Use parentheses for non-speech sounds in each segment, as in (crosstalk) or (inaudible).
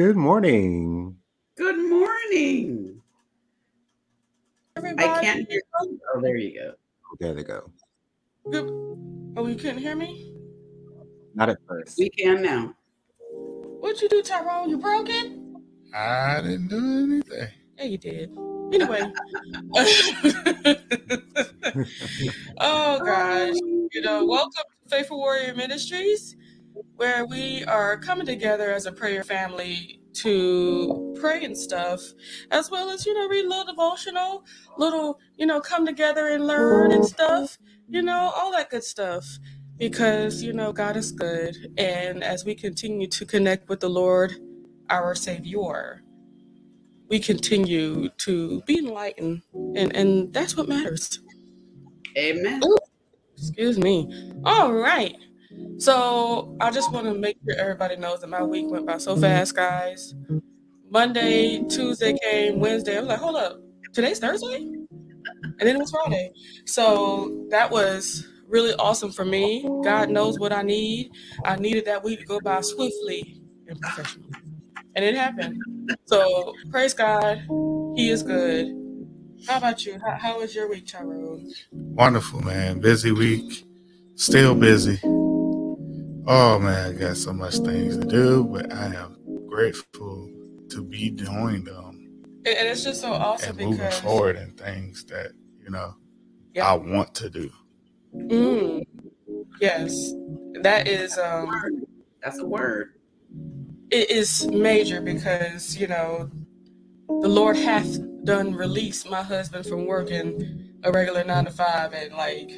Good morning. Good morning. Everybody. I can't hear you. Oh, there you go. There they go. Good. Oh, you couldn't hear me? Not at first. We can now. What'd you do, Tyrone? You broke it? I didn't do anything. Yeah, you did. Anyway. (laughs) oh gosh. You know, welcome to Faithful Warrior Ministries, where we are coming together as a prayer family to pray and stuff, as well as, you know, read a little devotional, little, you know, come together and learn and stuff, you know, all that good stuff. Because, you know, God is good. And as we continue to connect with the Lord, our Savior, we continue to be enlightened. And, and that's what matters. Amen. Ooh, excuse me. All right. So I just want to make sure everybody knows that my week went by so fast, guys. Monday, Tuesday came, Wednesday. I was like, hold up, today's Thursday? And then it was Friday. So that was really awesome for me. God knows what I need. I needed that week to go by swiftly and professionally. And it happened. So praise God. He is good. How about you? How, how was your week, Tyrone? Wonderful, man. Busy week. Still busy. Oh man, I got so much things to do, but I am grateful to be doing them And, and it's just so awesome and moving because forward in things that you know Yeah. I want to do. Mm, yes, that is um That's a word. it is major because you know the Lord hath done release my husband from working a regular nine to five and like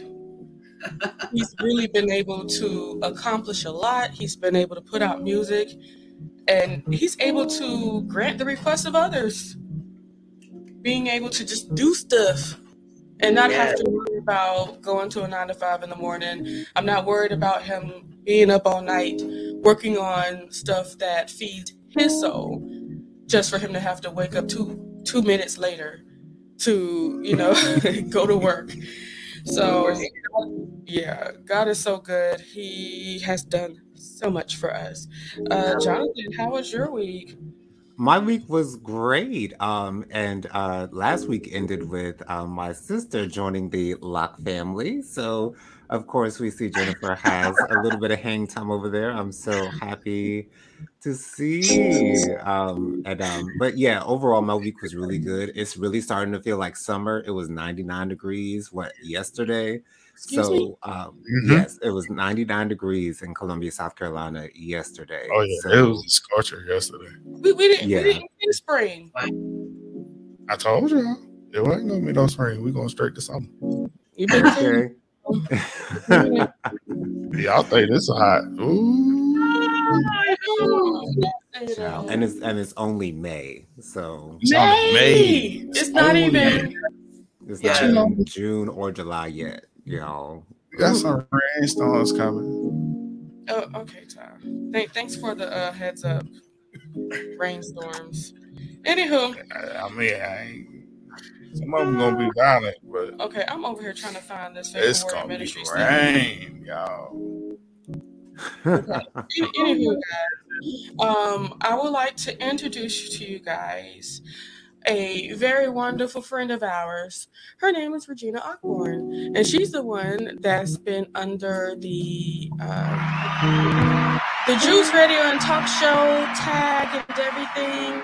he's really been able to accomplish a lot. He's been able to put out music and he's able to grant the requests of others. Being able to just do stuff and not have to worry about going to a nine to five in the morning. I'm not worried about him being up all night working on stuff that feeds his soul just for him to have to wake up two two minutes later to you know (laughs) go to work so yeah god is so good he has done so much for us uh jonathan how was your week My week was great. Um, and uh, last week ended with um, my sister joining the Locke family. So, of course, we see Jennifer has a little bit of hang time over there. I'm so happy to see. Um, and um, but yeah, overall, my week was really good. It's really starting to feel like summer. It was 99 degrees. What yesterday? excuse me So um, Mhm. yes, it was 99 degrees in Columbia, South Carolina yesterday. Oh yeah, So it was a scorcher yesterday. we, we didn't Yeah. we didn't see spring I told y'all it wasn't gonna be no spring. We going straight to summer. you been saying (laughs) okay. Y'all think this is hot? Ooh. Child, and it's and it's only May, so It's on the May. It's not only even. it's Yeah. not even June or July yet. You know, We got some rainstorms coming. Oh, okay, Tom. Thank, thanks for the uh, heads up. Rainstorms. Anywho, I, I mean, I ain't, some of them gonna be violent, but okay, I'm over here trying to find this it's gonna be Ministry rain, y'all. (laughs) Any- Anywho, guys, um, I would like to introduce to you guys a very wonderful friend of ours. Her name is Regina Ockborn, and she's the one that's been under the uh, the Juice Radio and Talk Show tag and everything.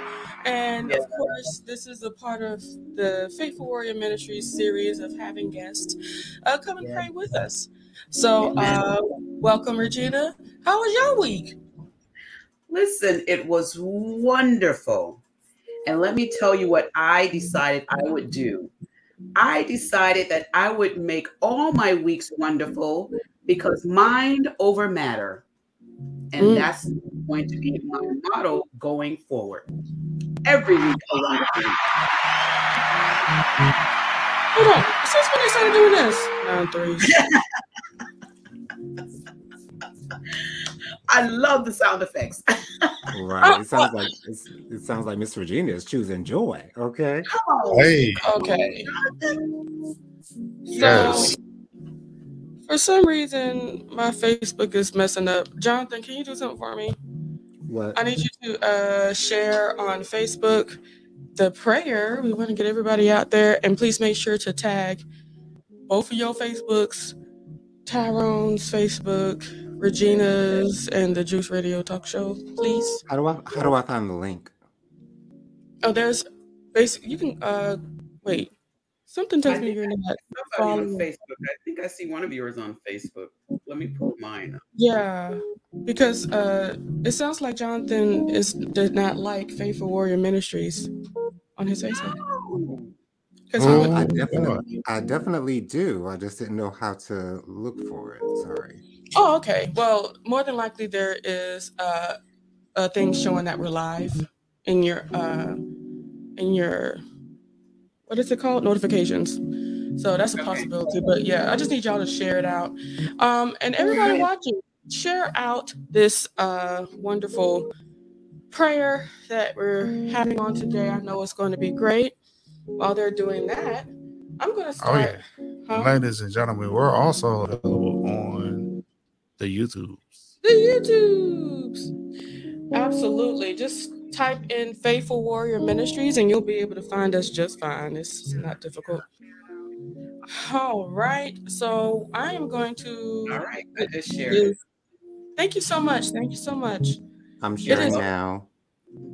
And of course, this is a part of the Faithful Warrior Ministries series of having guests uh, come and pray with us. So, uh, welcome, Regina. How was your week? Listen, it was wonderful. And let me tell you what I decided I would do. I decided that I would make all my weeks wonderful because mind over matter. And Mm. that's going to be my motto going forward. Every week a wonderful week. Hold on. Since when they started doing this? Nine threes. (laughs) I love the sound effects. (laughs) right? It oh, sounds oh. like it's, it sounds like Miss Regina is choosing joy. Okay, Come on. Hey, Okay. yes. So, for some reason, my Facebook is messing up. Jonathan, can you do something for me? What? I need you to uh, share on Facebook the prayer. We want to get everybody out there, and please make sure to tag both of your Facebooks, Tyrone's Facebook, Regina's, and the Juice Radio Talk Show, please. How do I how do I find the link? Oh, there's basic. You can uh wait. Something tells I me you're not Somebody on. Facebook. I think I see one of yours on Facebook. Let me pull mine up. Yeah, because uh, it sounds like Jonathan is did not like Faithful Warrior Ministries on his Facebook. Oh, Because Oh, would, I Oh, definitely I definitely do. I just didn't know how to look for it. Sorry. oh, okay. Well, more than likely there is uh, a thing showing that we're live in your uh, in your what is it called notifications. So that's a possibility. But yeah, I just need y'all to share it out. Um, and everybody watching, share out this uh, wonderful prayer that we're having on today. I know it's going to be great. While they're doing that, I'm going to start. Oh yeah, huh? ladies and gentlemen, we're also available on the YouTube. The YouTubes. Absolutely. Just type in Faithful Warrior Ministries and you'll be able to find us just fine. It's not difficult. All right. So I am going to. all right. I just shared it. give- Thank you so much. Thank you so much. I'm is- sharing now.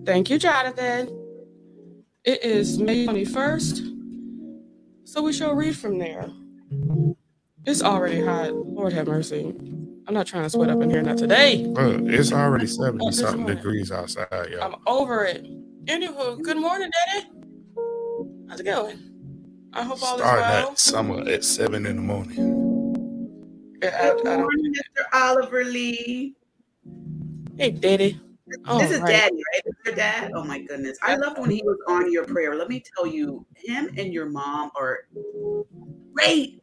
Thank you, Jonathan. It is May 21st. So we shall read from there. It's already hot. Lord have mercy. I'm not trying to sweat up in here, not today. Look, it's already 70 something morning. degrees outside, y'all. I'm over it. Anywho, good morning, Daddy. How's it going? I hope all is Starting well. that summer at seven in the morning. Yeah, I- I Good don't- morning, Mr. Oliver Lee. Hey, Daddy. All this is right. Daddy, right? This is your dad. Oh my goodness, I loved when he was on your prayer. Let me tell you, him and your mom are great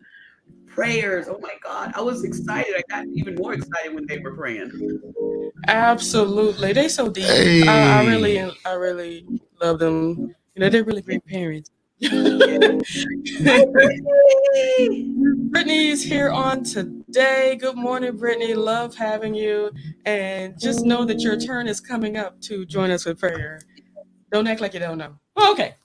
prayers. Oh my God, I was excited. I got even more excited when they were praying. Absolutely. They so deep. I, I really, I really love them. You know, they're really great parents. (laughs) Brittany is here on today. Good morning, Brittany. Love having you. And just know that your turn is coming up to join us with prayer. Don't act like you don't know. Oh, okay.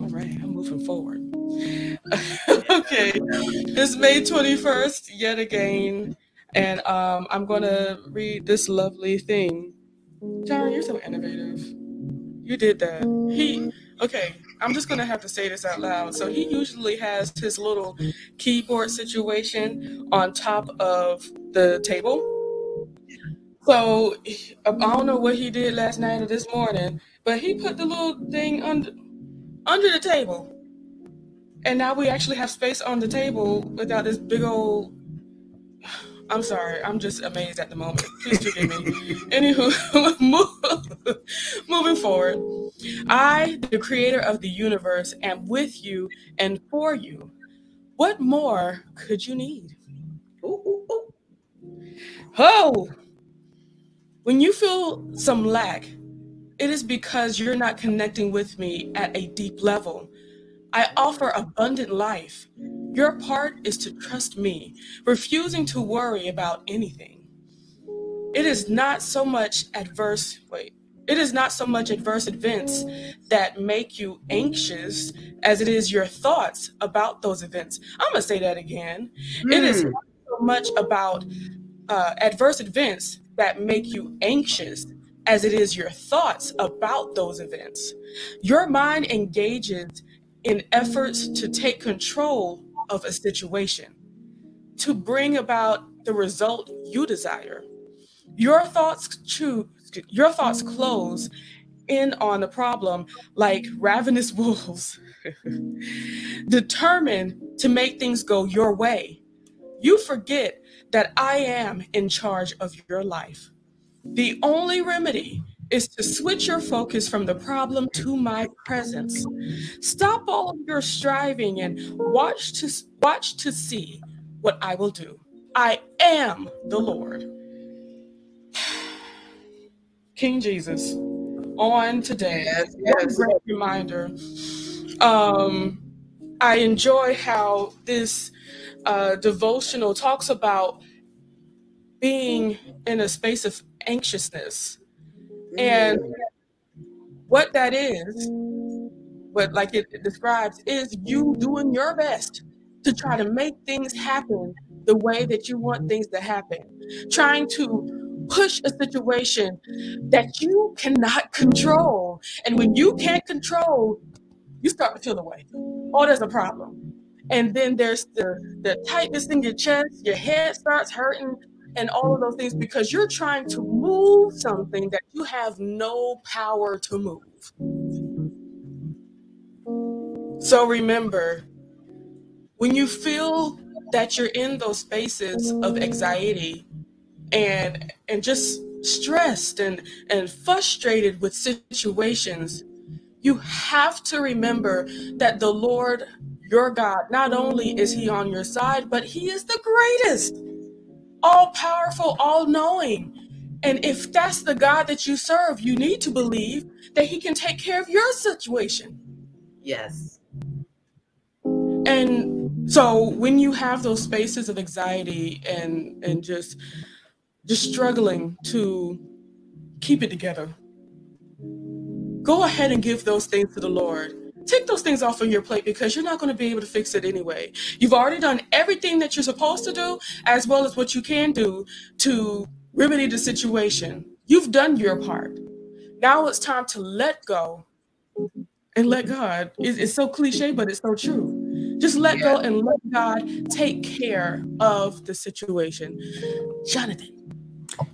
All right, I'm moving forward. (laughs) okay. It's May 21st, yet again. And um, I'm going to read this lovely thing. Tyrone, you're so innovative. You did that. He, okay, I'm just to have to say this out loud. So he usually has his little keyboard situation on top of the table. So I don't know what he did last night or this morning, but he put the little thing under under the table. And now we actually have space on the table without this big old I'm sorry, I'm just amazed at the moment. Please forgive me. (laughs) Anywho, (laughs) moving forward. I, the creator of the universe, am with you and for you. What more could you need? Ooh, ooh, ooh. Oh, when you feel some lack, it is because you're not connecting with me at a deep level. I offer abundant life. Your part is to trust me, refusing to worry about anything. It is not so much adverse, wait, it is not so much adverse events that make you anxious as it is your thoughts about those events. I'm going to say that again. It is Mm. not so much about uh, adverse events that make you anxious as it is your thoughts about those events. Your mind engages in efforts to take control of a situation, to bring about the result you desire. Your thoughts choose, your thoughts close in on the problem like ravenous (laughs) wolves, determined to make things go your way. You forget that I am in charge of your life. The only remedy is to switch your focus from the problem to my presence. Stop all of your striving and watch to watch to see what I will do. I am the Lord. (sighs) King Jesus, on today. Yes, yes. great reminder. Um, I enjoy how this uh, devotional talks about being in a space of anxiousness. And Mm. what that is, what like it, it describes, is you doing your best to try to make things happen the way that you want things to happen, trying to push a situation that you cannot control. And when you can't control, you start to feel the way. Oh, there's a problem. And then there's the, the tightness in your chest, your head starts hurting, and all of those things because you're trying to move something that you have no power to move. So remember, when you feel that you're in those spaces of anxiety and and just stressed and and frustrated with situations, you have to remember that the Lord your God, not only is he on your side, but he is the greatest, all powerful, all knowing. And if that's the God that you serve, you need to believe that he can take care of your situation. Yes. And so when you have those spaces of anxiety and and just just struggling to keep it together, go ahead and give those things to the Lord. Take those things off of your plate because you're not going to be able to fix it anyway. You've already done everything that you're supposed to do, as well as what you can do to remedy the situation. You've done your part. Now it's time to let go and let God. It's, so cliche, but it's so true. Just let go and let God take care of the situation. Jonathan.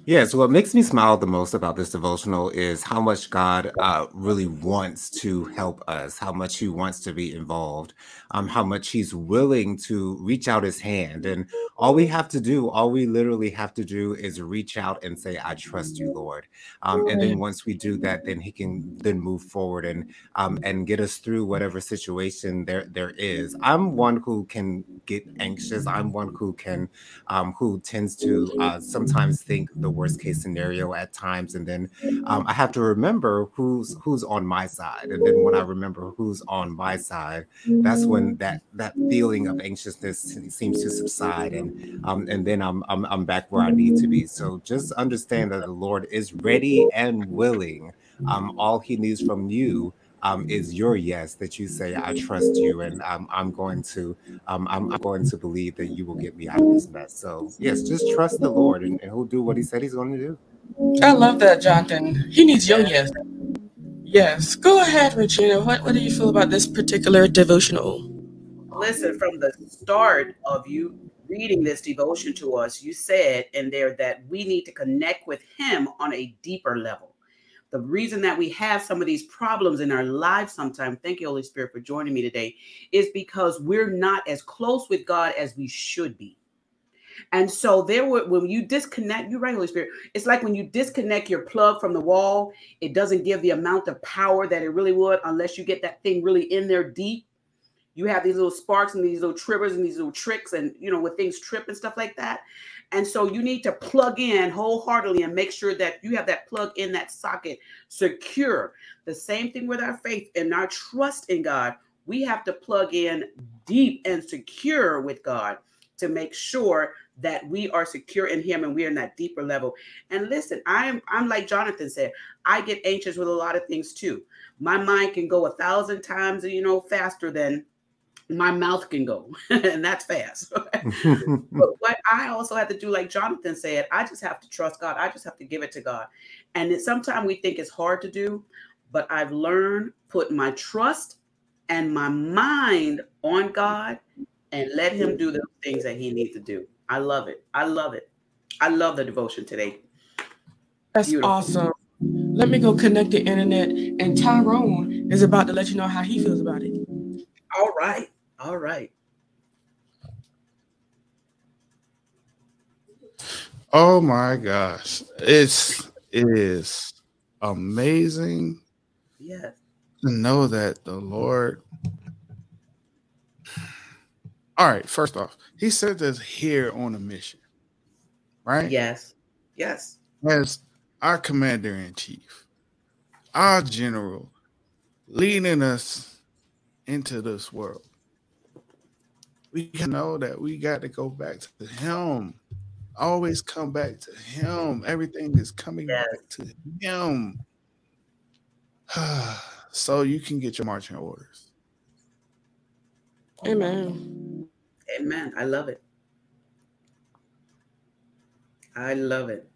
Yes, what makes me smile the most about this devotional is how much God uh, really wants to help us, how much He wants to be involved, um, how much He's willing to reach out His hand. And all we have to do, all we literally have to do is reach out and say, I trust you, Lord. Um, and then once we do that, then He can then move forward and um, and get us through whatever situation there there is. I'm one who can get anxious. I'm one who can um, who tends to uh, sometimes think the worst case scenario at times, and then um, I have to remember who's who's on my side. And then when I remember who's on my side, that's when that that feeling of anxiousness seems to subside, and um, and then I'm, I'm I'm back where I need to be. So just understand that the Lord is ready and willing. Um, all He needs from you um, is your yes that you say I trust you and um, I'm going to um, I'm, I'm going to believe that you will get me out of this mess. So yes, just trust the Lord and, and He'll do what He said He's going to do. I love that, Jonathan. He needs your yes. Yes. Go ahead, Regina. What, what do you feel about this particular devotional? Listen, from the start of you reading this devotion to us, you said in there that we need to connect with Him on a deeper level. The reason that we have some of these problems in our lives sometimes, thank you, Holy Spirit, for joining me today, is because we're not as close with God as we should be. And so there were when you disconnect, you're right, Holy Spirit. It's like when you disconnect your plug from the wall, it doesn't give the amount of power that it really would unless you get that thing really in there deep. You have these little sparks and these little triggers and these little tricks, and you know, with things trip and stuff like that. And so you need to plug in wholeheartedly and make sure that you have that plug in that socket secure. The same thing with our faith and our trust in God. We have to plug in deep and secure with God to make sure that we are secure in him and we're in that deeper level. And listen, I am I'm like Jonathan said, I get anxious with a lot of things too. My mind can go a thousand times, you know, faster than my mouth can go, (laughs) and that's fast. (laughs) (laughs) but what I also have to do, like Jonathan said, I just have to trust God. I just have to give it to God. And sometimes we think it's hard to do, but I've learned put my trust and my mind on God and let Him do the things that He needs to do. I love it. I love it. I love the devotion today. That's Beautiful. awesome. Let me go connect the internet, and Tyrone is about to let you know how he feels about it. All right. All right. Oh my gosh. It's it is amazing Yes. to know that the Lord. All right, first off, he sent us here on a mission, right? Yes. Yes. As our commander in chief, our general, leading us into this world. We can know that we got to go back to him Always come back to Him. Everything is coming Yes. back to Him. (sighs) so you can get your marching orders. Amen. Amen. I love it. I love it.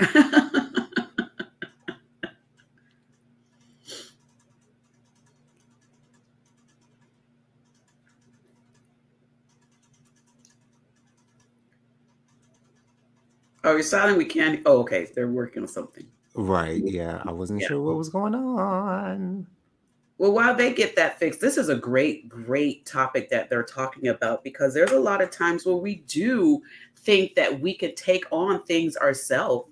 (laughs) Oh, you're silent. We can't. Oh, okay. They're working on something. Right. Yeah. I wasn't Yeah. sure what was going on. Well, while they get that fixed, this is a great, great topic that they're talking about because there's a lot of times where we do think that we could take on things ourselves.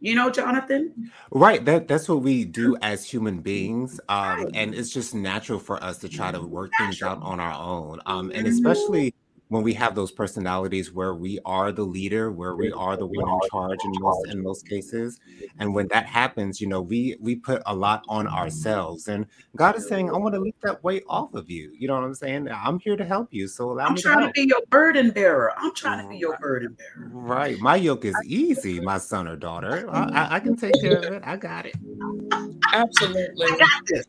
You know, Jonathan? Right. That that's what we do as human beings. Um, and it's just natural for us to try to work things out on our own. Um, and especially when we have those personalities where we are the leader, where we are the one in charge in most in most cases. And when that happens, you know, we we put a lot on mm-hmm. ourselves. And God is saying, I want to lift that weight off of you. You know what I'm saying? I'm here to help you. So allow I'm me to trying to help. be your burden bearer. I'm trying to be your burden bearer. Right. My yoke is easy, (laughs) my son or daughter. I, I, I can (laughs) take care of it. I got it. Absolutely. I got this.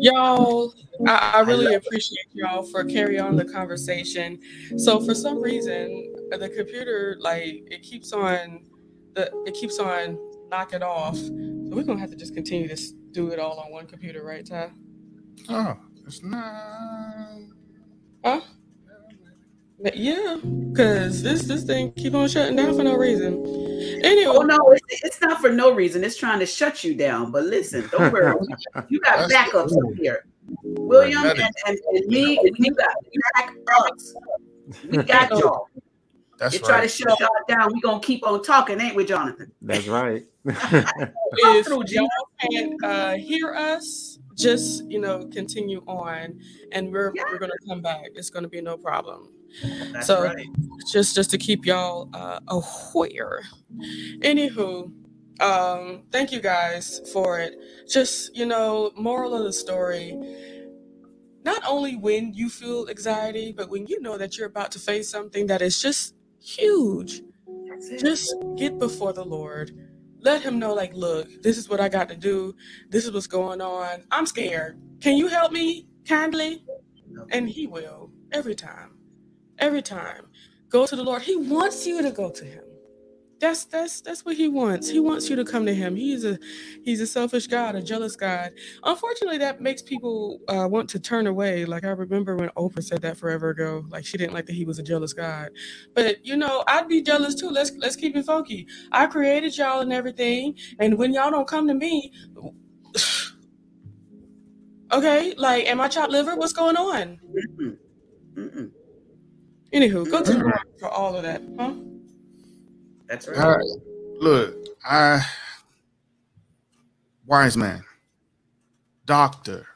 y'all I, I really appreciate y'all for carry on the conversation so for some reason the computer like it keeps on the it keeps on knocking off so we're gonna have to just continue to do it all on one computer right ty Oh, it's not. huh yeah because this this thing keep on shutting down for no reason anyway Oh no, it's, it's not for no reason. It's trying to shut you down. But listen, don't worry. (laughs) You got backups up here. William and, and, and me, we got backups. We got (laughs) y'all. That's right. You try to shut y'all down, we gonna keep on talking, ain't we, Jonathan? That's right. (laughs) if y'all can't uh, hear us, just you know continue on, and we're Yeah. we're gonna come back. It's gonna be no problem. That's So- right. Just just to keep y'all uh, aware. Anywho, um, thank you guys for it. Just you know, moral of the story. Not only when you feel anxiety, but when you know that you're about to face something that is just huge, just get before the Lord. Let him know, like, look, this is what I got to do. This is what's going on. I'm scared. Can you help me kindly? And he will every time. Every time. Go to the Lord. He wants you to go to him. That's that's that's what he wants. He wants you to come to him. He's a he's a selfish God, a jealous God. Unfortunately, that makes people uh, want to turn away. Like I remember when Oprah said that forever ago. Like she didn't like that he was a jealous God. But you know, I'd be jealous too. Let's let's keep it funky. I created y'all and everything, and when y'all don't come to me, (sighs) okay, like am I chopped liver? What's going on? Mm-mm. Mm-mm. Anywho, go to the Lord for all of that, huh? That's All right. right. Look, I wise man, doctor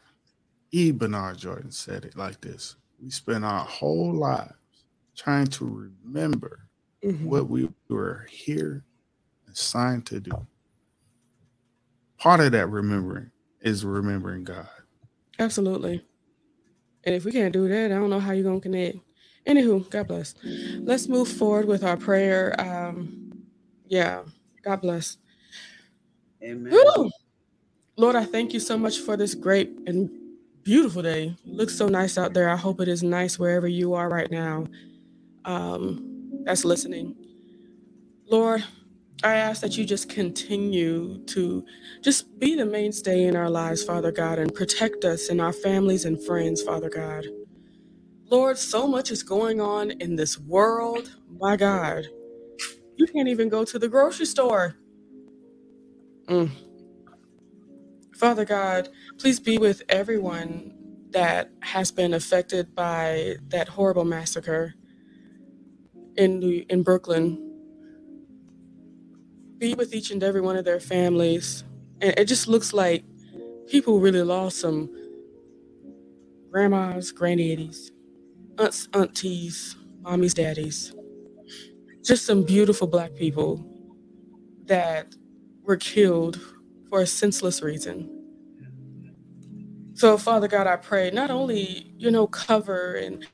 E. Bernard Jordan said it like this: We spend our whole lives trying to remember Mhm. what we were here assigned to do. Part of that remembering is remembering God. Absolutely. And if we can't do that, I don't know how you're gonna connect. Anywho, God bless. Let's move forward with our prayer. Um, yeah, God bless. Amen. Whew. Lord, I thank you so much for this great and beautiful day. It looks so nice out there. I hope it is nice wherever you are right now. Um, that's listening. Lord, I ask that you just continue to just be the mainstay in our lives, Father God, and protect us and our families and friends, Father God. Lord, so much is going on in this world. My God, you can't even go to the grocery store. Mm. Father God, please be with everyone that has been affected by that horrible massacre in in Brooklyn. Be with each and every one of their families. And it just looks like people really lost some grandmas, granddaddies, aunts, aunties, mommies, daddies, just some beautiful black people that were killed for a senseless reason. So, Father God, I pray not only, you know, cover and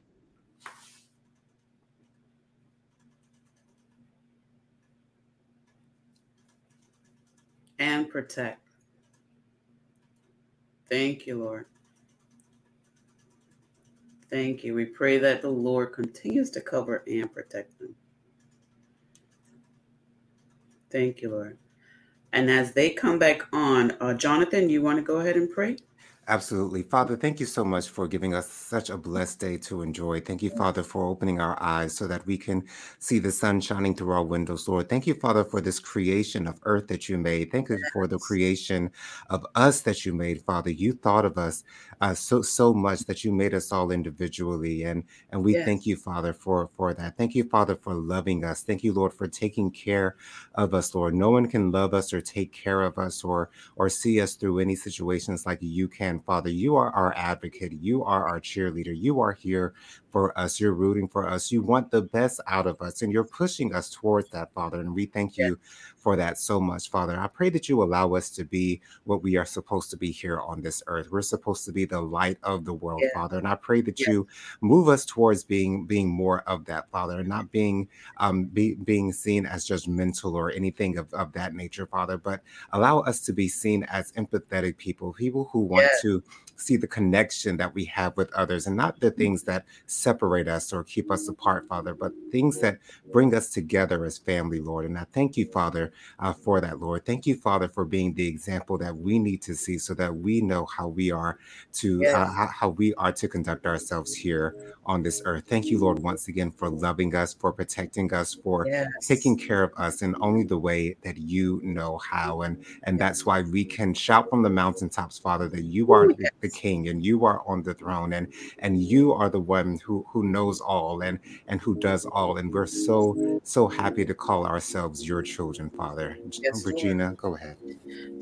and protect. Thank you, Lord. Thank you. We pray that the Lord continues to cover and protect them. Thank you, Lord. And as they come back on, uh, Jonathan, you want to go ahead and pray? Absolutely. Father, thank you so much for giving us such a blessed day to enjoy. Thank you, Father, for opening our eyes so that we can see the sun shining through our windows, Lord. Thank you, Father, for this creation of earth that you made. Thank you for the creation of us that you made, Father. You thought of us uh, so so much that you made us all individually, and and we Yes. thank you, Father, for for that. Thank you, Father, for loving us. Thank you, Lord, for taking care of us, Lord. No one can love us or take care of us or or see us through any situations like you can, Father. You are our advocate. You are our cheerleader. You are here for us. You're rooting for us. You want the best out of us, and you're pushing us towards that, Father. And we thank you for that so much, Father. I pray that you allow us to be what we are supposed to be here on this earth. We're supposed to be the light of the world, Yes. Father. And I pray that Yes. you move us towards being being more of that, Father, and not being um be, being seen as judgmental or anything of, of that nature, Father, but allow us to be seen as empathetic people, people who want Yes. to see the connection that we have with others and not the things that separate us or keep us apart, Father, but things that bring us together as family, Lord. And I thank you, Father, uh, for that, Lord. Thank you, Father, for being the example that we need to see so that we know how we are to Yes. uh, how, how we are to conduct ourselves here on this earth. Thank you, Lord, once again for loving us, for protecting us, for Yes. taking care of us in only the way that you know how and and that's why we can shout from the mountaintops father that you are Ooh, the, the king and you are on the throne and and you are the one who who knows all and and who does all and we're so so happy to call ourselves your children father Yes, Lord. regina go ahead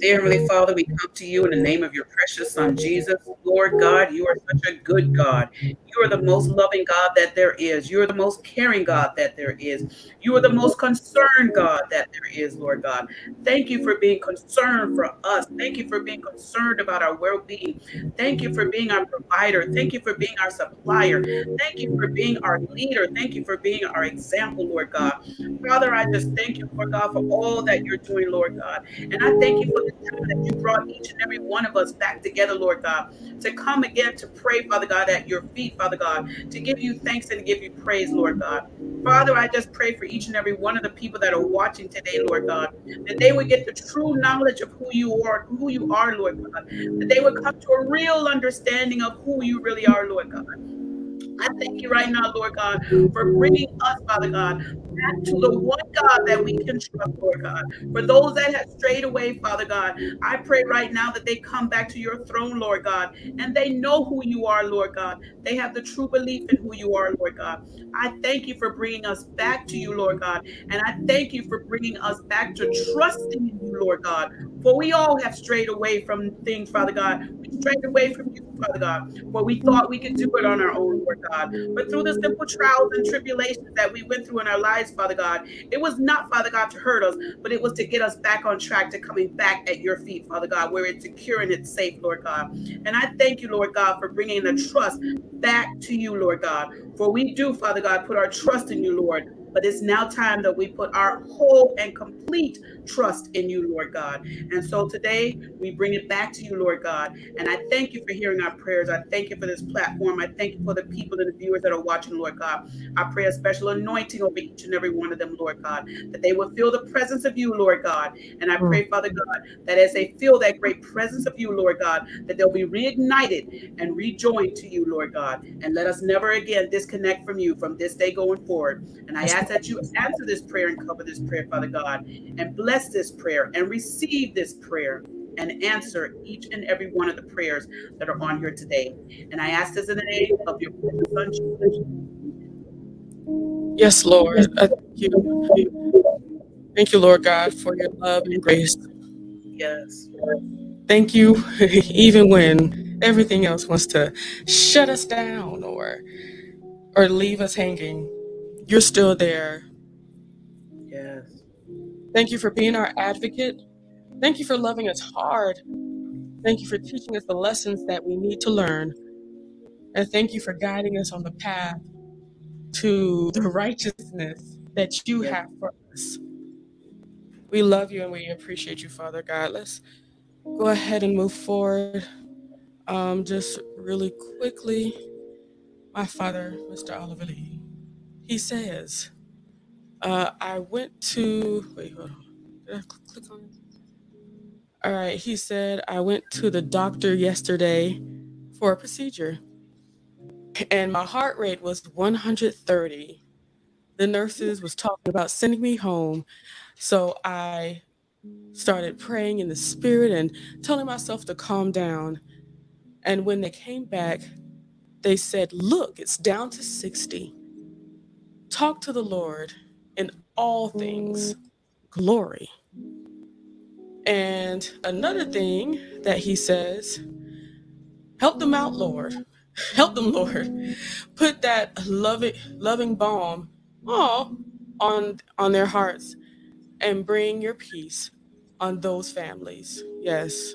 Dear Heavenly Father, we come to you in the name of your precious Son, Jesus. Lord God, you are such a good God. You are the most loving God that there is. You are the most caring God that there is. You are the most concerned God that there is, Lord God. Thank you for being concerned for us. Thank you for being concerned about our well being. Thank you for being our provider. Thank you for being our supplier. Thank you for being our leader. Thank you for being our example, Lord God. Father, I just thank you, Lord God, for all that you're doing, Lord God. And I thank you for the time that you brought each and every one of us back together, Lord God, to come again to pray, Father God, at your feet, Father God, to give you thanks and to give you praise, Lord God. Father, I just pray for each and every one of the people that are watching today, Lord God, that they would get the true knowledge of who you are, who you are, Lord God, that they would come to a real understanding of who you really are, Lord God. I thank you right now, Lord God, for bringing us, Father God, back to the one God that we can trust, Lord God. For those that have strayed away, Father God, I pray right now that they come back to your throne, Lord God, and they know who you are, Lord God. They have the true belief in who you are, Lord God. I thank you for bringing us back to you, Lord God, and I thank you for bringing us back to trusting in you, Lord God. For we all have strayed away from things, Father God. We strayed away from you, Father God, for we thought we could do it on our own, Lord God. But through the simple trials and tribulations that we went through in our lives, Father God, it was not, Father God, to hurt us, but it was to get us back on track to coming back at your feet, Father God, where it's secure and it's safe, Lord God. And I thank you, Lord God, for bringing the trust back to you, Lord God. For we do, Father God, put our trust in you, Lord. But it's now time that we put our whole and complete trust in you, Lord God. And so today we bring it back to you, Lord God. And I thank you for hearing our prayers. I thank you for this platform. I thank you for the people and the viewers that are watching, Lord God. I pray a special anointing over each and every one of them, Lord God, that they will feel the presence of you, Lord God. And I mm. pray, Father God, that as they feel that great presence of you, Lord God, that they'll be reignited and rejoined to you, Lord God. And let us never again disconnect from you from this day going forward. And I ask that you answer this prayer and cover this prayer, Father God, and bless this prayer and receive this prayer and answer each and every one of the prayers that are on here today. And I ask this in the name of your son, Jesus. Yes, Lord. I thank you. Thank you, Lord God, for your love and grace. Yes. Thank you, (laughs) even when everything else wants to shut us down or or leave us hanging. You're still there. Thank you for being our advocate. Thank you for loving us hard. Thank you for teaching us the lessons that we need to learn. And thank you for guiding us on the path to the righteousness that you have for us. We love you and we appreciate you, Father God. Let's go ahead and move forward. Um, just really quickly, my father, Mr. Oliver Lee, he says, uh, I went to, wait, hold on. Did I cl- click on? All right. He said, I went to the doctor yesterday for a procedure and my heart rate was 130. The nurses was talking about sending me home. So I started praying in the spirit and telling myself to calm down. And when they came back, they said, Look, it's down to 60. Talk to the Lord in all things, mm. glory. And another thing that he says, help them out, Lord. Help them, Lord. Put that loving, loving balm all on on their hearts and bring your peace on those families. Yes.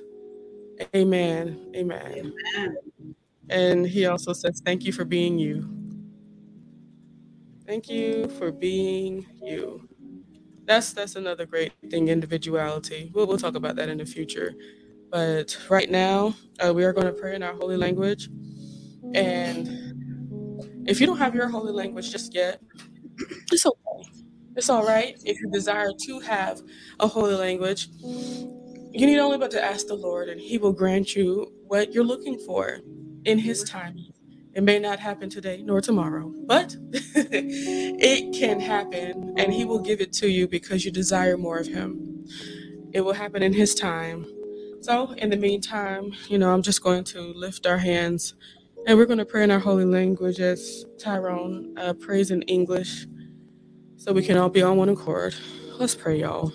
Amen. Amen. Amen. And he also says, Thank you for being you. Thank you for being you. That's that's another great thing, individuality. We'll, we'll talk about that in the future. But right now, uh, we are going to pray in our holy language. And if you don't have your holy language just yet, it's okay. It's all right. If you desire to have a holy language, you need only but to ask the Lord, and He will grant you what you're looking for in His time. It may not happen today nor tomorrow, but (laughs) it can happen, and He will give it to you because you desire more of Him. It will happen in His time. So, in the meantime, you know, I'm just going to lift our hands and we're going to pray in our holy language as Tyrone uh, prays in English so we can all be on one accord. Let's pray, y'all.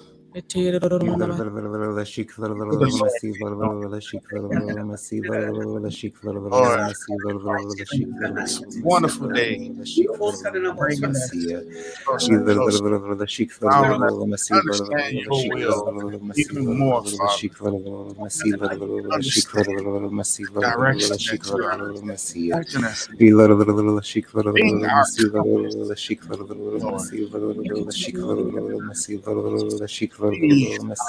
Wonderful day. That you're directing us.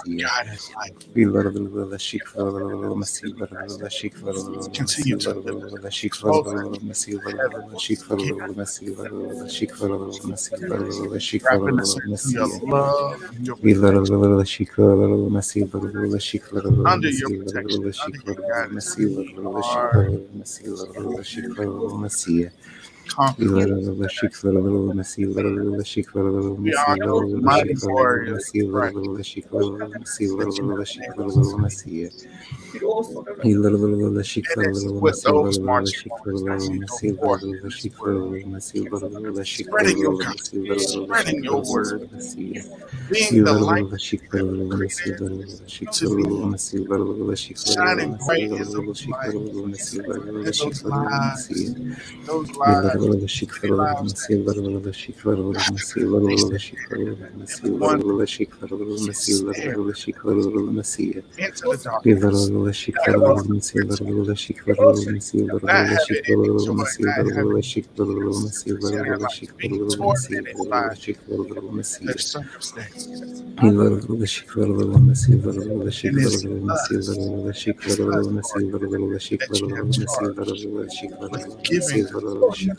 Being our Lord. Being our guidance light. Continue to lift us closer wrapping us in your love and your protection. Under your protection, under your guidance, you are conqueror. We are those mighty warriors in Christ. You also And it's with those marching orders as you go forth in this world, spreading your gospel, spreading your word, being the light that you have created to be, shining bright in those lives, those lives, those lives, three lives into the darkness. Being tormented by their circumstances. And it's through Jesus that we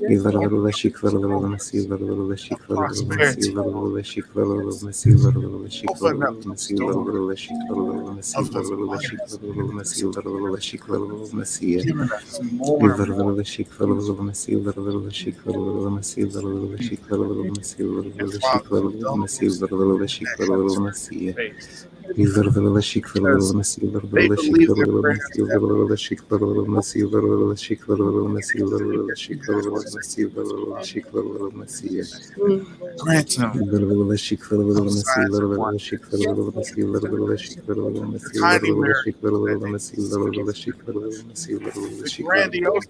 into prosperity. Open up those doors of those abundance, giving us more and more. And Father, those that have Grant them the grandiose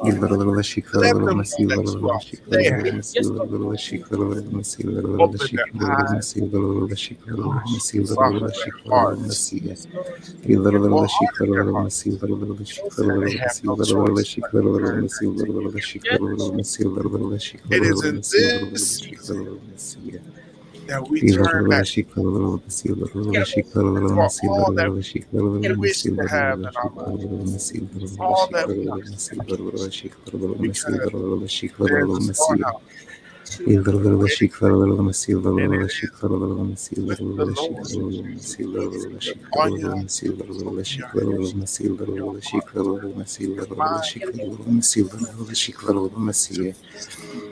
faith, because they believe their prayers have grant them those signs and wonders. The tiny miracles that they see, the grandiose miracles that they see. Let them let you they have open their eyes. It is in this that we turn back that we to have in our lives, all that we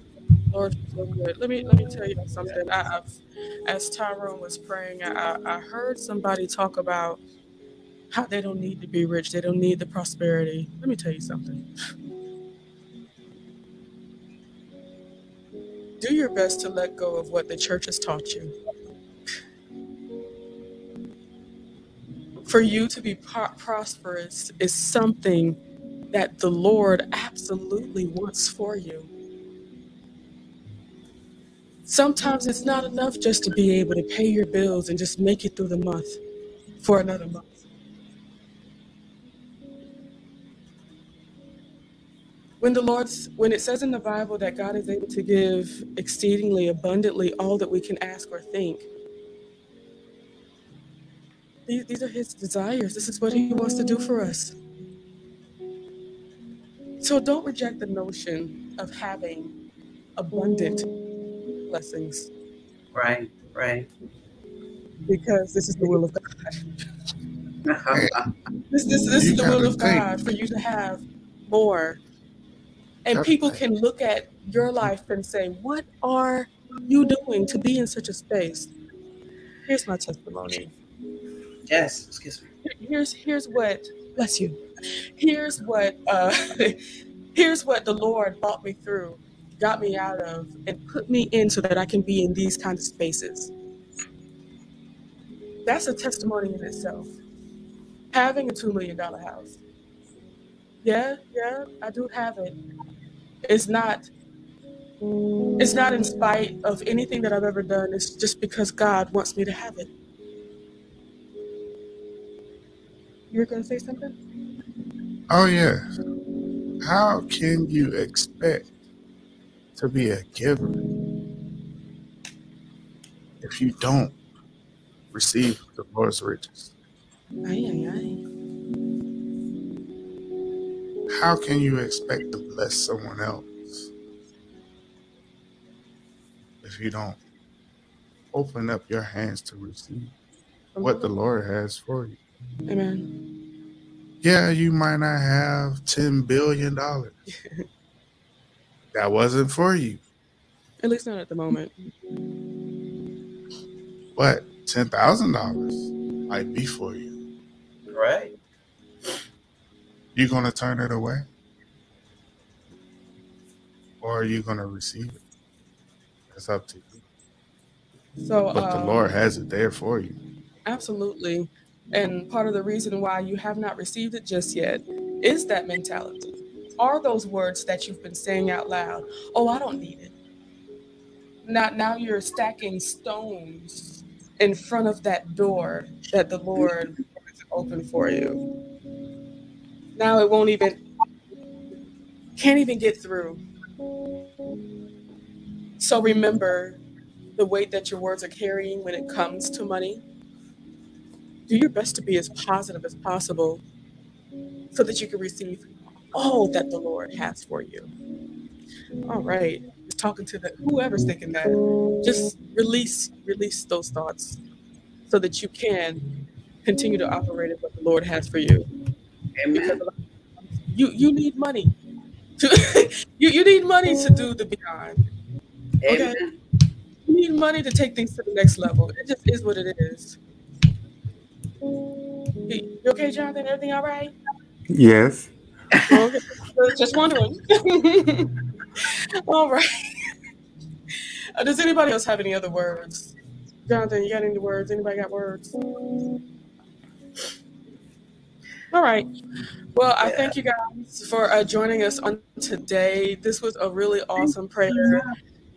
Lord, so good. Let me let me tell you something. I, have as Tyrone was praying, I, I heard somebody talk about how they don't need to be rich. They don't need the prosperity. Let me tell you something. Do your best to let go of what the church has taught you. for you to be prosperous is something that the Lord absolutely wants for you. Sometimes it's not enough just to be able to pay your bills and just make it through the month for another month. When the Lord's when it says in the Bible that God is able to give exceedingly abundantly all that we can ask or think, these, these are his desires. This is what he wants to do for us. So don't reject the notion of having abundant blessings. Right, right. Because this is the will of God. (laughs) this, this, this is the will of God for you to have more. And people can look at your life and say, What are you doing to be in such a space? Here's my testimony. Yes, excuse me. Here's here's what bless you. Here's what uh (laughs) here's what the Lord brought me through, got me out of, and put me in so that I can be in these kinds of spaces. That's a testimony in itself. Having a two million dollar house. Yeah, yeah, I do have it. It's not it's not in spite of anything that I've ever done. It's just because God wants me to have it. You're going to say something? Oh, yeah. How can you expect to be a giver if you don't receive the Lord's riches? Aye, aye, aye. How can you expect to bless someone else if you don't open up your hands to receive what the Lord has for you? Amen. Yeah, you might not have $10 billion. (laughs) that wasn't for you. At least not at the moment. But $10,000 might be for you. Right. You going to turn it away? Or are you going to receive it? It's up to you. So, but um, the Lord has it there for you. Absolutely. And part of the reason why you have not received it just yet is that mentality. Are those words that you've been saying out loud? Oh, I don't need it. Not now you're stacking stones in front of that door that the Lord has opened for you. Now it won't even can't even get through. So remember the weight that your words are carrying when it comes to money. Do your best to be as positive as possible so that you can receive all that the Lord has for you. All right. Just talking to the whoever's thinking that. Just release, release those thoughts so that you can continue to operate in what the Lord has for you. Amen. you you need money. To, (laughs) you, you need money to do the beyond. Okay? You need money to take things to the next level. It just is what it is. You okay, Jonathan? Everything all right? Yes. Okay. Just wondering. (laughs) all right. Uh, does anybody else have any other words? Jonathan, you got any words? Anybody got words? All right. Well, I thank you guys for uh, joining us on today. This was a really awesome prayer.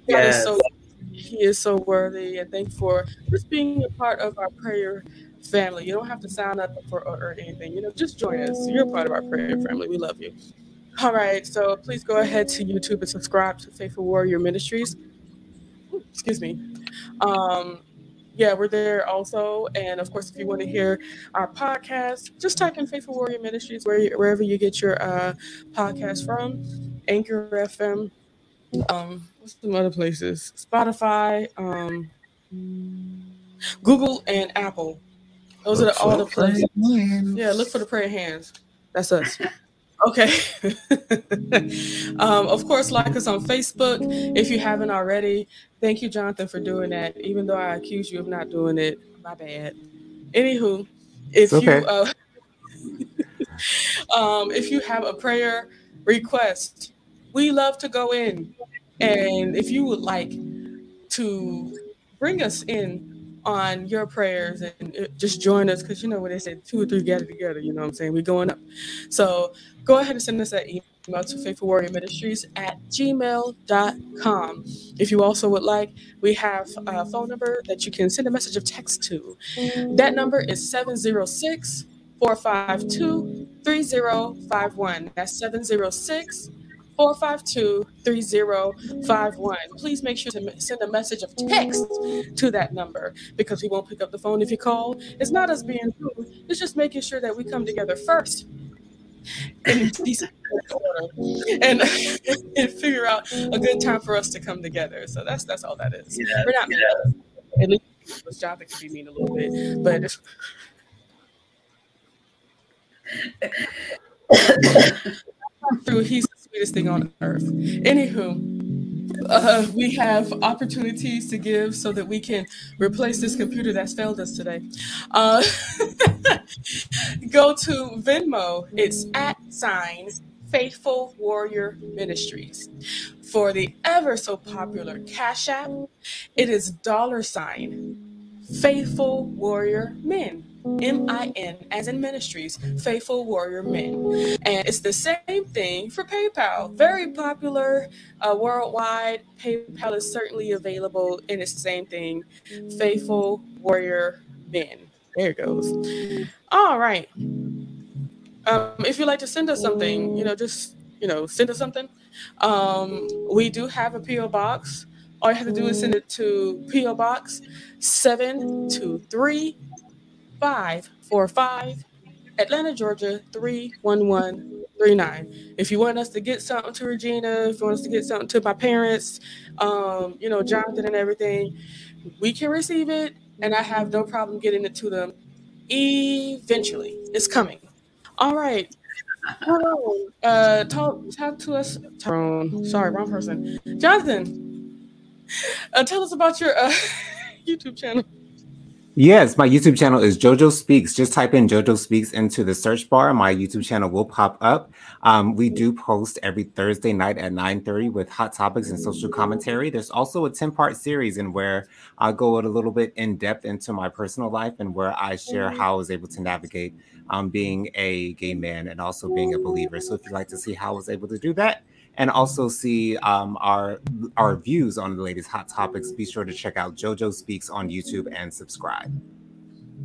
Yes. so he is so worthy, and thank you for just being a part of our prayer family. You don't have to sign up for or anything. You know, just join us. You're part of our prayer family. We love you. All right. So please go ahead to YouTube and subscribe to Faithful Warrior Ministries. Excuse me. Um, yeah, we're there also. And of course, if you want to hear our podcast, just type in Faithful Warrior Ministries where, wherever you get your uh, podcast from. Anchor FM, um, what's some other places? Spotify, um, Google, and Apple. Those look are the, all the places. Yeah, look for the prayer hands. That's us. Okay. (laughs) um, of course, like us on Facebook if you haven't already. Thank you, Jonathan, for doing that. Even though I accuse you of not doing it, my bad. Anywho, if okay. you uh, (laughs) um, if you have a prayer request, we love to go in, and if you would like to bring us in on your prayers and uh, just join us because you know what they say two or three gather together you know what i'm saying? We're going up. So go ahead and send us that email to faithful warrior ministries at gmail.com if you also would like we have a phone number that you can send a message of text to. That number is 706 452 3051 that's 706 452 3051. Please make sure to send a message of text to that number because we won't pick up the phone if you call. It's not us being rude, it's just making sure that we come together first in decent order and, and figure out a good time for us to come together. So that's that's all that is. Yeah, We're not yeah. At least was job that could be mean a little bit, but through he's the sweetest thing on earth. Anywho, uh, we have opportunities to give so that we can replace this computer that's failed us today. Uh, (laughs) go to Venmo. It's at sign Faithful Warrior Ministries. For the ever so popular Cash App, it is dollar sign Faithful Warrior Min. M I N, as in ministries, Faithful Warrior Min. And it's the same thing for PayPal. Very popular uh, worldwide. PayPal is certainly available, and it's the same thing Faithful Warrior Min. There it goes. All right. Um, if you'd like to send us something, you know, just, you know, send us something. Um, we do have a P.O. box. All you have to do is send it to P.O. Box 723 545 Atlanta, Georgia 31139. If you want us to get something to Regina, if you want us to get something to my parents, um, you know, Jonathan and everything, we can receive it and I have no problem getting it to them eventually. It's coming. All right. Oh, uh, talk, talk to us. Tyrone. Sorry, wrong person. Jonathan, uh, tell us about your uh, (laughs) YouTube channel. Yes, my YouTube channel is JoJo Speaks. Just type in JoJo Speaks into the search bar. My YouTube channel will pop up. Um, we do post every Thursday night at 9:30 with hot topics and social commentary. There's also a 10-part series in where I go a little bit in depth into my personal life and where I share how I was able to navigate um, being a gay man and also being a believer. So if you'd like to see how I was able to do that, and also see um, our our views on the latest hot topics, be sure to check out JoJo Speaks on YouTube and subscribe.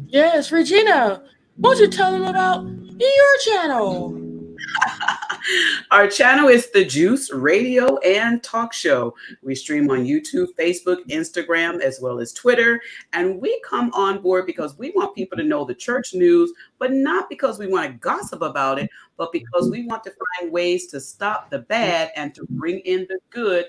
Yes, Regina, won't you tell them about your channel? (laughs) Our channel is The Juice Radio and Talk Show. We stream on YouTube, Facebook, Instagram, as well as Twitter. And we come on board because we want people to know the church news, but not because we want to gossip about it, but because mm-hmm. we want to find ways to stop the bad mm-hmm. and to bring in the good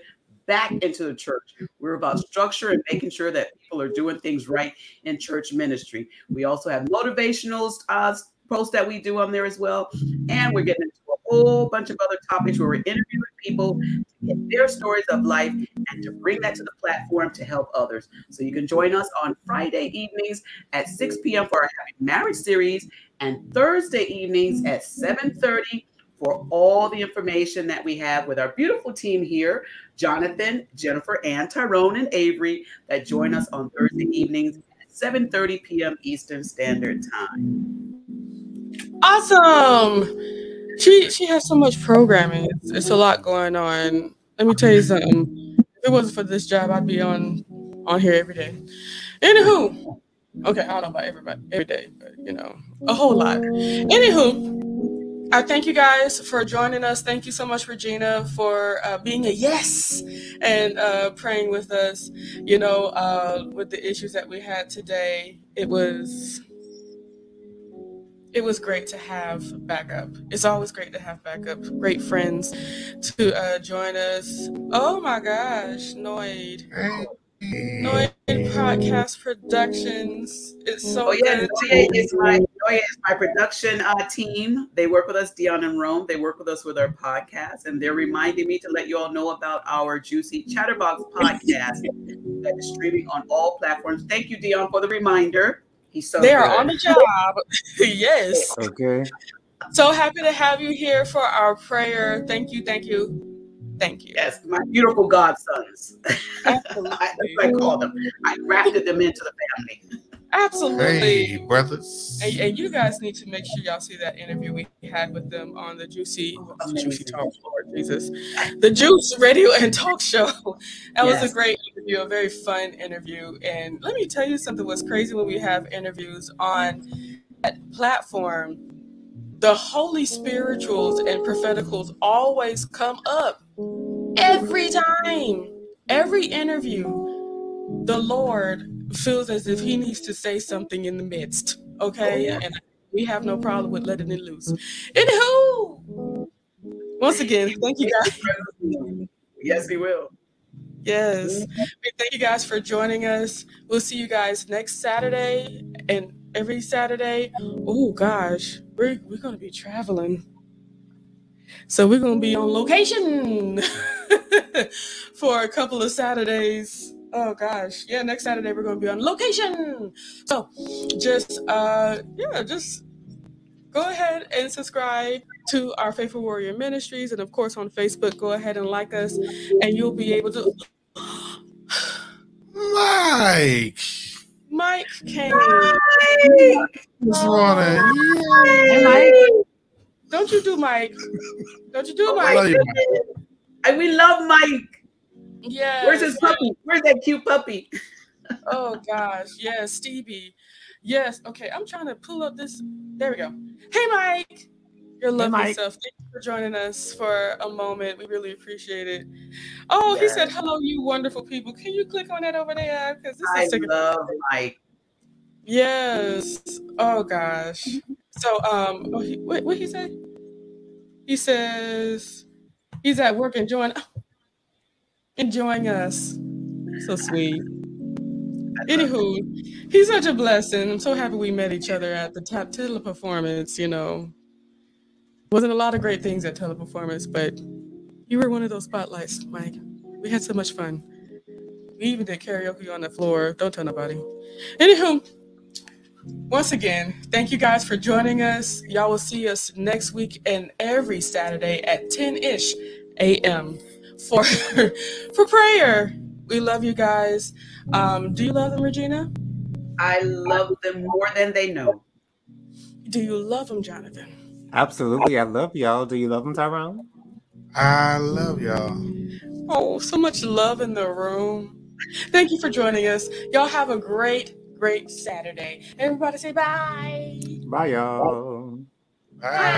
back mm-hmm. into the church. We're about structure and making sure that people are doing things right in church ministry. We also have motivational uh, posts that we do on there as well. And we're getting into a whole bunch of other topics where we're interviewing people to get their stories of life and to bring that to the platform to help others. So you can join us on Friday evenings at 6 p.m. for our Happy Marriage series and Thursday evenings at 7:30 for all the information that we have with our beautiful team here Jonathan, Jennifer, and Tyrone and Avery that join us on Thursday evenings at 7:30 p.m. Eastern Standard Time. Awesome. She she has so much programming. It's, it's a lot going on. Let me tell you something. If it wasn't for this job, I'd be on on here every day. Anywho, okay, I don't know about everybody every day, but you know, a whole lot. Anywho, I thank you guys for joining us. Thank you so much, Regina, for uh, being a yes and uh, praying with us. You know, uh, with the issues that we had today, it was it was great to have backup. It's always great to have backup. Great friends to uh, join us. Oh my gosh, Noid. Noid Podcast Productions. It's so oh yeah, good. Noye is my Noye is my production uh, team. They work with us, Dion and Rome. They work with us with our podcast, and they're reminding me to let you all know about our Juicy Chatterbox (laughs) podcast that is streaming on all platforms. Thank you, Dion, for the reminder. He's so They are good. on the job. (laughs) yes. Okay. So happy to have you here for our prayer. Thank you, thank you, thank you. Yes, my beautiful godsons. Absolutely. I, (laughs) that's I call them. I grafted them into the family. Absolutely. Hey, brothers. And, and you guys need to make sure y'all see that interview we had with them on the Juicy, oh, the Juicy Talk, Lord Jesus, the Juice Radio and Talk Show. (laughs) That was a great interview, a very fun interview. And let me tell you something was crazy when we have interviews on that platform. The holy spirituals and propheticals always come up every time, every interview. The Lord feels as if he needs to say something in the midst. Okay. Oh, and we have no problem with letting it loose. Anywho, once again, thank you guys. Yes, he will. Yes. Thank you guys for joining us. We'll see you guys next Saturday and every Saturday. Oh gosh, we're we're gonna be traveling. So we're gonna be on location (laughs) for a couple of Saturdays. Oh gosh. Yeah, next Saturday we're gonna be on location. So just uh yeah, just go ahead and subscribe to our Faithful Warrior Ministries and of course on Facebook, go ahead and like us and you'll be able to (gasps) Mike. Mike came. Just wanna, Mike. Don't you do Mike. Don't you do Oh, I love Mike. And we love Mike. Yeah. Where's his puppy? Where's that cute puppy? (laughs) Oh gosh. Yes, Stevie. Yes. Okay. I'm trying to pull up this. There we go. Hey Mike. Your lovely Mike. self. Thank you for joining us for a moment. We really appreciate it. Oh, he said, "Hello, you wonderful people." Can you click on that over there? Because this I is taking love Mike. Yes. Oh gosh. So um oh, he, what what he say? He says he's at work enjoying (laughs) enjoying us. So sweet. Anywho, he's such a blessing. I'm so happy we met each other at the Teleperformance, you know. Wasn't a lot of great things at Teleperformance, but you were one of those spotlights, Mike. We had so much fun. We even did karaoke on the floor. Don't tell nobody. Anywho, once again, thank you guys for joining us. Y'all will see us next week and every Saturday at 10-ish a.m. for (laughs) for prayer. We love you guys. Um, do you love them, Regina? I love them more than they know. Do you love them, Jonathan? Absolutely. I love y'all. Do you love them, Tyrone? I love y'all. Oh, so much love in the room. Thank you for joining us. Y'all have a great, great Saturday. Everybody say bye. Bye, y'all. Bye.